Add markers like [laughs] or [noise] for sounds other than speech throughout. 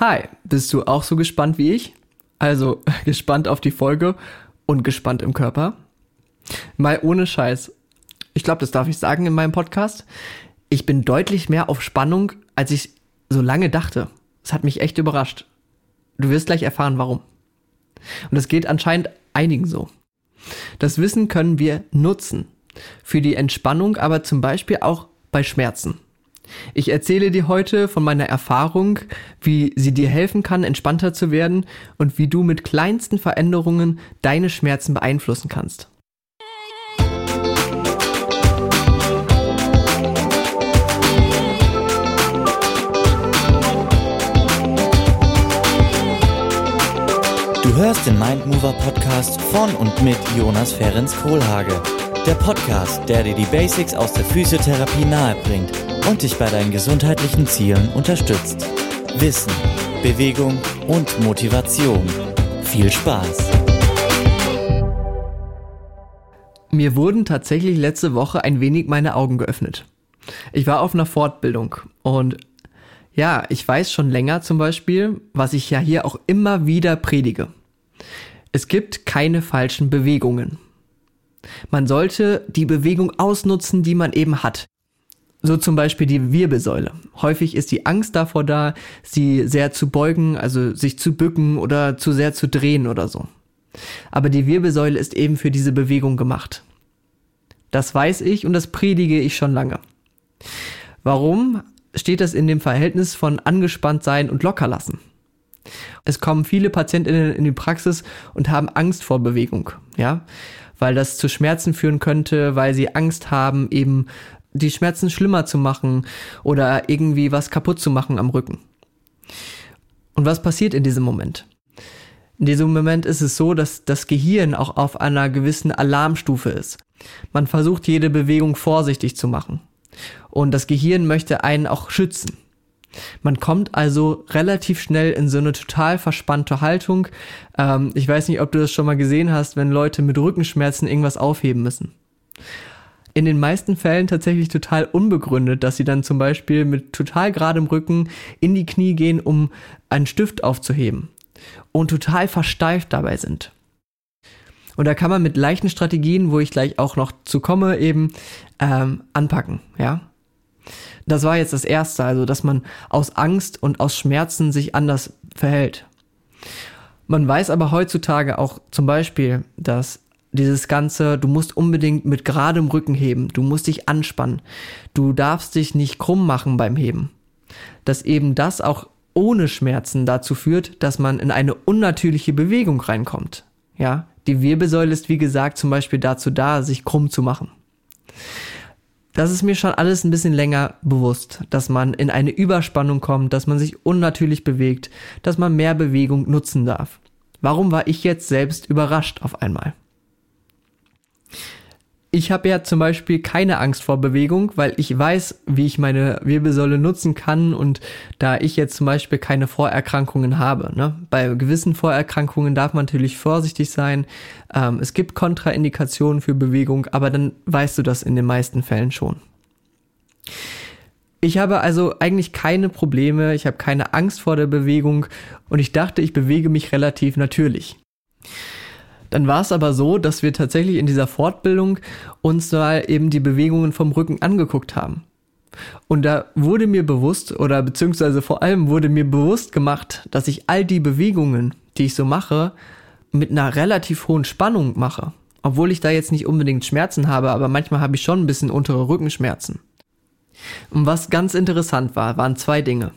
Hi, bist du auch so gespannt wie ich? Also [laughs] gespannt auf die Folge und gespannt im Körper? Mal ohne Scheiß. Ich glaube, das darf ich sagen in meinem Podcast. Ich bin deutlich mehr auf Spannung, als ich so lange dachte. Es hat mich echt überrascht. Du wirst gleich erfahren, warum. Und es geht anscheinend einigen so. Das Wissen können wir nutzen. Für die Entspannung, aber zum Beispiel auch bei Schmerzen. Ich erzähle dir heute von meiner Erfahrung, wie sie dir helfen kann, entspannter zu werden und wie du mit kleinsten Veränderungen deine Schmerzen beeinflussen kannst. Du hörst den Mindmover Podcast von und mit Jonas Ferens Kohlhage. Der Podcast, der dir die Basics aus der Physiotherapie nahebringt und dich bei deinen gesundheitlichen Zielen unterstützt. Wissen, Bewegung und Motivation. Viel Spaß! Mir wurden tatsächlich letzte Woche ein wenig meine Augen geöffnet. Ich war auf einer Fortbildung und ja, ich weiß schon länger zum Beispiel, was ich ja hier auch immer wieder predige. Es gibt keine falschen Bewegungen. Man sollte die Bewegung ausnutzen, die man eben hat. So zum Beispiel die Wirbelsäule. Häufig ist die Angst davor da, sie sehr zu beugen, also sich zu bücken oder zu sehr zu drehen oder so. Aber die Wirbelsäule ist eben für diese Bewegung gemacht. Das weiß ich und das predige ich schon lange. Warum steht das in dem Verhältnis von angespannt sein und locker lassen? Es kommen viele Patientinnen in die Praxis und haben Angst vor Bewegung, ja, weil das zu Schmerzen führen könnte, weil sie Angst haben, eben die Schmerzen schlimmer zu machen oder irgendwie was kaputt zu machen am Rücken. Und was passiert in diesem Moment? In diesem Moment ist es so, dass das Gehirn auch auf einer gewissen Alarmstufe ist. Man versucht jede Bewegung vorsichtig zu machen. Und das Gehirn möchte einen auch schützen. Man kommt also relativ schnell in so eine total verspannte Haltung. Ähm, ich weiß nicht, ob du das schon mal gesehen hast, wenn Leute mit Rückenschmerzen irgendwas aufheben müssen in den meisten Fällen tatsächlich total unbegründet, dass sie dann zum Beispiel mit total geradem Rücken in die Knie gehen, um einen Stift aufzuheben und total versteift dabei sind. Und da kann man mit leichten Strategien, wo ich gleich auch noch zu komme, eben ähm, anpacken, ja. Das war jetzt das Erste, also dass man aus Angst und aus Schmerzen sich anders verhält. Man weiß aber heutzutage auch zum Beispiel, dass dieses ganze, du musst unbedingt mit geradem Rücken heben, du musst dich anspannen, du darfst dich nicht krumm machen beim Heben. Dass eben das auch ohne Schmerzen dazu führt, dass man in eine unnatürliche Bewegung reinkommt. Ja, die Wirbelsäule ist wie gesagt zum Beispiel dazu da, sich krumm zu machen. Das ist mir schon alles ein bisschen länger bewusst, dass man in eine Überspannung kommt, dass man sich unnatürlich bewegt, dass man mehr Bewegung nutzen darf. Warum war ich jetzt selbst überrascht auf einmal? Ich habe ja zum Beispiel keine Angst vor Bewegung, weil ich weiß, wie ich meine Wirbelsäule nutzen kann und da ich jetzt zum Beispiel keine Vorerkrankungen habe. Ne? Bei gewissen Vorerkrankungen darf man natürlich vorsichtig sein. Ähm, es gibt Kontraindikationen für Bewegung, aber dann weißt du das in den meisten Fällen schon. Ich habe also eigentlich keine Probleme, ich habe keine Angst vor der Bewegung und ich dachte, ich bewege mich relativ natürlich. Dann war es aber so, dass wir tatsächlich in dieser Fortbildung uns mal eben die Bewegungen vom Rücken angeguckt haben. Und da wurde mir bewusst, oder beziehungsweise vor allem wurde mir bewusst gemacht, dass ich all die Bewegungen, die ich so mache, mit einer relativ hohen Spannung mache. Obwohl ich da jetzt nicht unbedingt Schmerzen habe, aber manchmal habe ich schon ein bisschen untere Rückenschmerzen. Und was ganz interessant war, waren zwei Dinge.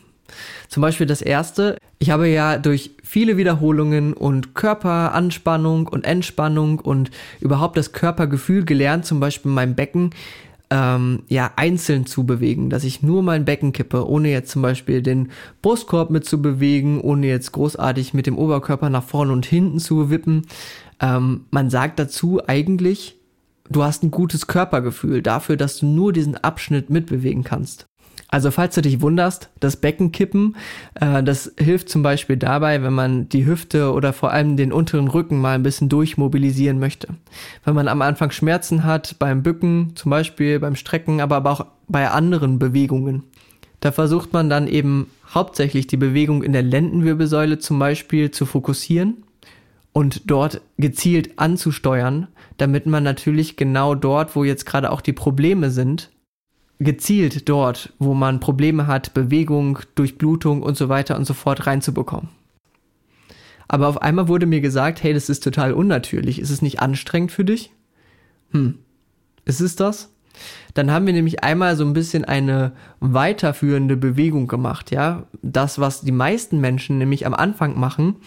Zum Beispiel das erste, ich habe ja durch viele Wiederholungen und Körperanspannung und Entspannung und überhaupt das Körpergefühl gelernt, zum Beispiel mein Becken ähm, ja einzeln zu bewegen, dass ich nur mein Becken kippe, ohne jetzt zum Beispiel den Brustkorb mit zu bewegen, ohne jetzt großartig mit dem Oberkörper nach vorne und hinten zu wippen. Ähm, man sagt dazu eigentlich, du hast ein gutes Körpergefühl dafür, dass du nur diesen Abschnitt mitbewegen kannst. Also falls du dich wunderst, das Beckenkippen, äh, das hilft zum Beispiel dabei, wenn man die Hüfte oder vor allem den unteren Rücken mal ein bisschen durchmobilisieren möchte. Wenn man am Anfang Schmerzen hat beim Bücken, zum Beispiel beim Strecken, aber, aber auch bei anderen Bewegungen. Da versucht man dann eben hauptsächlich die Bewegung in der Lendenwirbelsäule zum Beispiel zu fokussieren und dort gezielt anzusteuern, damit man natürlich genau dort, wo jetzt gerade auch die Probleme sind, gezielt dort, wo man Probleme hat, Bewegung, Durchblutung und so weiter und so fort reinzubekommen. Aber auf einmal wurde mir gesagt, hey, das ist total unnatürlich. Ist es nicht anstrengend für dich? Hm. Ist es das? Dann haben wir nämlich einmal so ein bisschen eine weiterführende Bewegung gemacht, ja. Das, was die meisten Menschen nämlich am Anfang machen,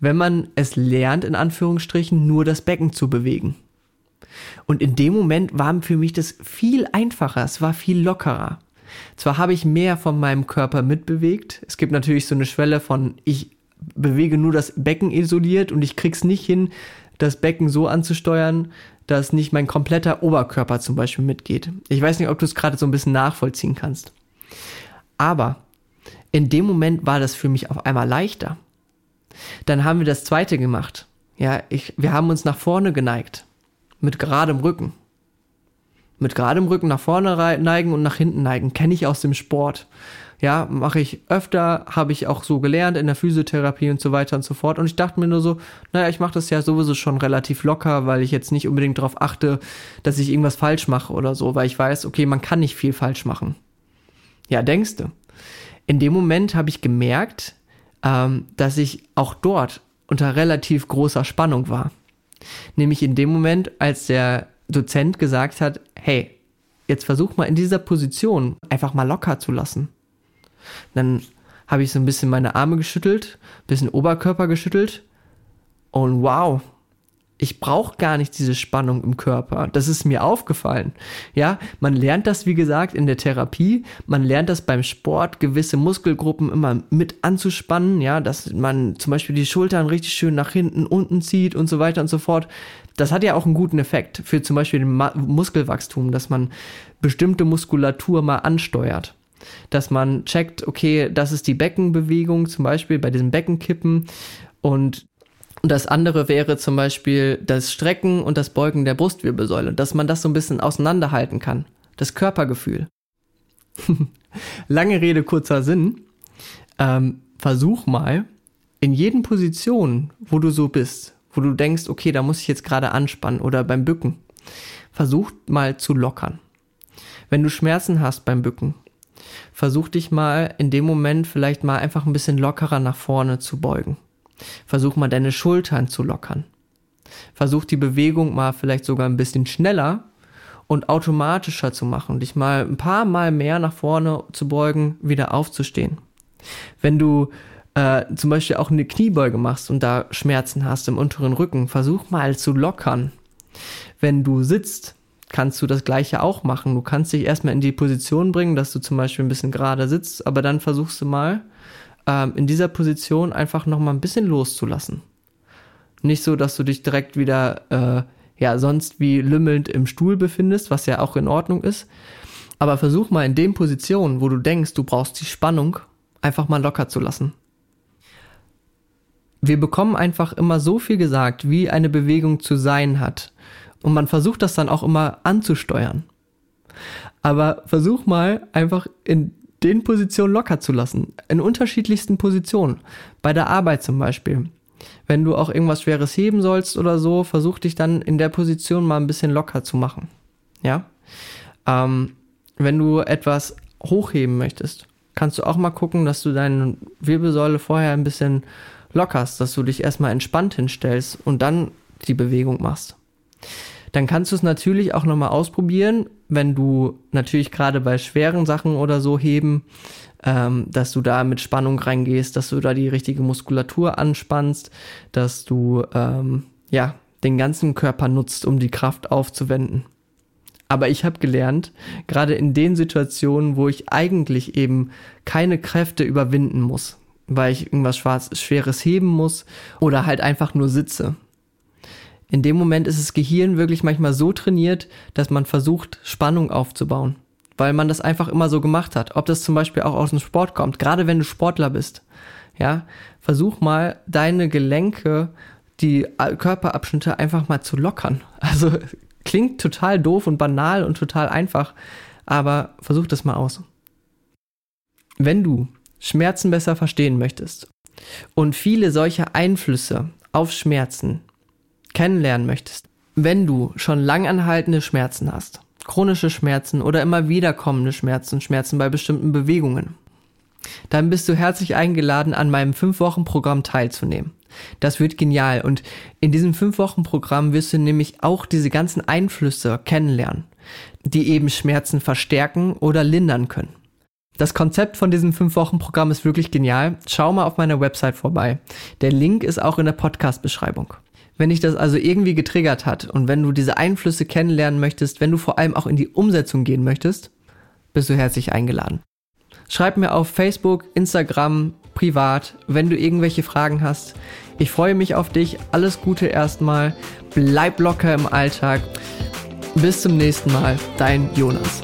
wenn man es lernt, in Anführungsstrichen, nur das Becken zu bewegen. Und in dem Moment war für mich das viel einfacher, es war viel lockerer. Zwar habe ich mehr von meinem Körper mitbewegt, es gibt natürlich so eine Schwelle von, ich bewege nur das Becken isoliert und ich krieg's nicht hin, das Becken so anzusteuern, dass nicht mein kompletter Oberkörper zum Beispiel mitgeht. Ich weiß nicht, ob du es gerade so ein bisschen nachvollziehen kannst. Aber in dem Moment war das für mich auf einmal leichter. Dann haben wir das zweite gemacht. Ja, ich, wir haben uns nach vorne geneigt. Mit geradem Rücken. Mit geradem Rücken nach vorne neigen und nach hinten neigen. Kenne ich aus dem Sport. Ja, mache ich öfter, habe ich auch so gelernt in der Physiotherapie und so weiter und so fort. Und ich dachte mir nur so, naja, ich mache das ja sowieso schon relativ locker, weil ich jetzt nicht unbedingt darauf achte, dass ich irgendwas falsch mache oder so, weil ich weiß, okay, man kann nicht viel falsch machen. Ja, denkst du. In dem Moment habe ich gemerkt, ähm, dass ich auch dort unter relativ großer Spannung war. Nämlich in dem Moment, als der Dozent gesagt hat, hey, jetzt versuch mal in dieser Position einfach mal locker zu lassen. Dann habe ich so ein bisschen meine Arme geschüttelt, bisschen Oberkörper geschüttelt und wow, ich brauche gar nicht diese Spannung im Körper. Das ist mir aufgefallen. Ja, man lernt das, wie gesagt, in der Therapie. Man lernt das beim Sport, gewisse Muskelgruppen immer mit anzuspannen. Ja, dass man zum Beispiel die Schultern richtig schön nach hinten, unten zieht und so weiter und so fort. Das hat ja auch einen guten Effekt für zum Beispiel den Muskelwachstum, dass man bestimmte Muskulatur mal ansteuert dass man checkt, okay, das ist die Beckenbewegung, zum Beispiel bei diesem Beckenkippen und das andere wäre zum Beispiel das Strecken und das Beugen der Brustwirbelsäule, dass man das so ein bisschen auseinanderhalten kann. Das Körpergefühl. [laughs] Lange Rede, kurzer Sinn. Ähm, versuch mal, in jeden Position, wo du so bist, wo du denkst, okay, da muss ich jetzt gerade anspannen oder beim Bücken, versuch mal zu lockern. Wenn du Schmerzen hast beim Bücken, versuch dich mal in dem Moment vielleicht mal einfach ein bisschen lockerer nach vorne zu beugen. Versuch mal deine Schultern zu lockern. Versuch die Bewegung mal vielleicht sogar ein bisschen schneller und automatischer zu machen, dich mal ein paar Mal mehr nach vorne zu beugen, wieder aufzustehen. Wenn du äh, zum Beispiel auch eine Kniebeuge machst und da Schmerzen hast im unteren Rücken, versuch mal zu lockern. Wenn du sitzt, kannst du das gleiche auch machen. Du kannst dich erstmal in die Position bringen, dass du zum Beispiel ein bisschen gerade sitzt, aber dann versuchst du mal ähm, in dieser Position einfach nochmal ein bisschen loszulassen. Nicht so, dass du dich direkt wieder, äh, ja, sonst wie lümmelnd im Stuhl befindest, was ja auch in Ordnung ist. Aber versuch mal in den Positionen, wo du denkst, du brauchst die Spannung, einfach mal locker zu lassen. Wir bekommen einfach immer so viel gesagt, wie eine Bewegung zu sein hat. Und man versucht das dann auch immer anzusteuern. Aber versuch mal einfach in den Positionen locker zu lassen. In unterschiedlichsten Positionen. Bei der Arbeit zum Beispiel. Wenn du auch irgendwas Schweres heben sollst oder so, versuch dich dann in der Position mal ein bisschen locker zu machen. Ja? Ähm, wenn du etwas hochheben möchtest, kannst du auch mal gucken, dass du deine Wirbelsäule vorher ein bisschen lockerst, dass du dich erstmal entspannt hinstellst und dann die Bewegung machst dann kannst du es natürlich auch nochmal ausprobieren, wenn du natürlich gerade bei schweren Sachen oder so heben, ähm, dass du da mit Spannung reingehst, dass du da die richtige Muskulatur anspannst, dass du ähm, ja den ganzen Körper nutzt, um die Kraft aufzuwenden. Aber ich habe gelernt, gerade in den Situationen, wo ich eigentlich eben keine Kräfte überwinden muss, weil ich irgendwas Schweres heben muss oder halt einfach nur sitze, in dem Moment ist das Gehirn wirklich manchmal so trainiert, dass man versucht, Spannung aufzubauen. Weil man das einfach immer so gemacht hat. Ob das zum Beispiel auch aus dem Sport kommt, gerade wenn du Sportler bist. Ja, versuch mal deine Gelenke, die Körperabschnitte einfach mal zu lockern. [laughs] Also klingt total doof und banal und total einfach, aber versuch das mal aus. Wenn du Schmerzen besser verstehen möchtest und viele solche Einflüsse auf Schmerzen kennenlernen möchtest, wenn du schon langanhaltende Schmerzen hast, chronische Schmerzen oder immer wiederkommende Schmerzen, Schmerzen bei bestimmten Bewegungen, dann bist du herzlich eingeladen, an meinem 5-Wochen-Programm teilzunehmen. Das wird genial und in diesem 5-Wochen-Programm wirst du nämlich auch diese ganzen Einflüsse kennenlernen, die eben Schmerzen verstärken oder lindern können. Das Konzept von diesem 5-Wochen-Programm ist wirklich genial. Schau mal auf meiner Website vorbei. Der Link ist auch in der Podcast-Beschreibung. Wenn dich das also irgendwie getriggert hat und wenn du diese Einflüsse kennenlernen möchtest, wenn du vor allem auch in die Umsetzung gehen möchtest, bist du herzlich eingeladen. Schreib mir auf Facebook, Instagram, privat, wenn du irgendwelche Fragen hast. Ich freue mich auf dich. Alles Gute erstmal. Bleib locker im Alltag. Bis zum nächsten Mal. Dein Jonas.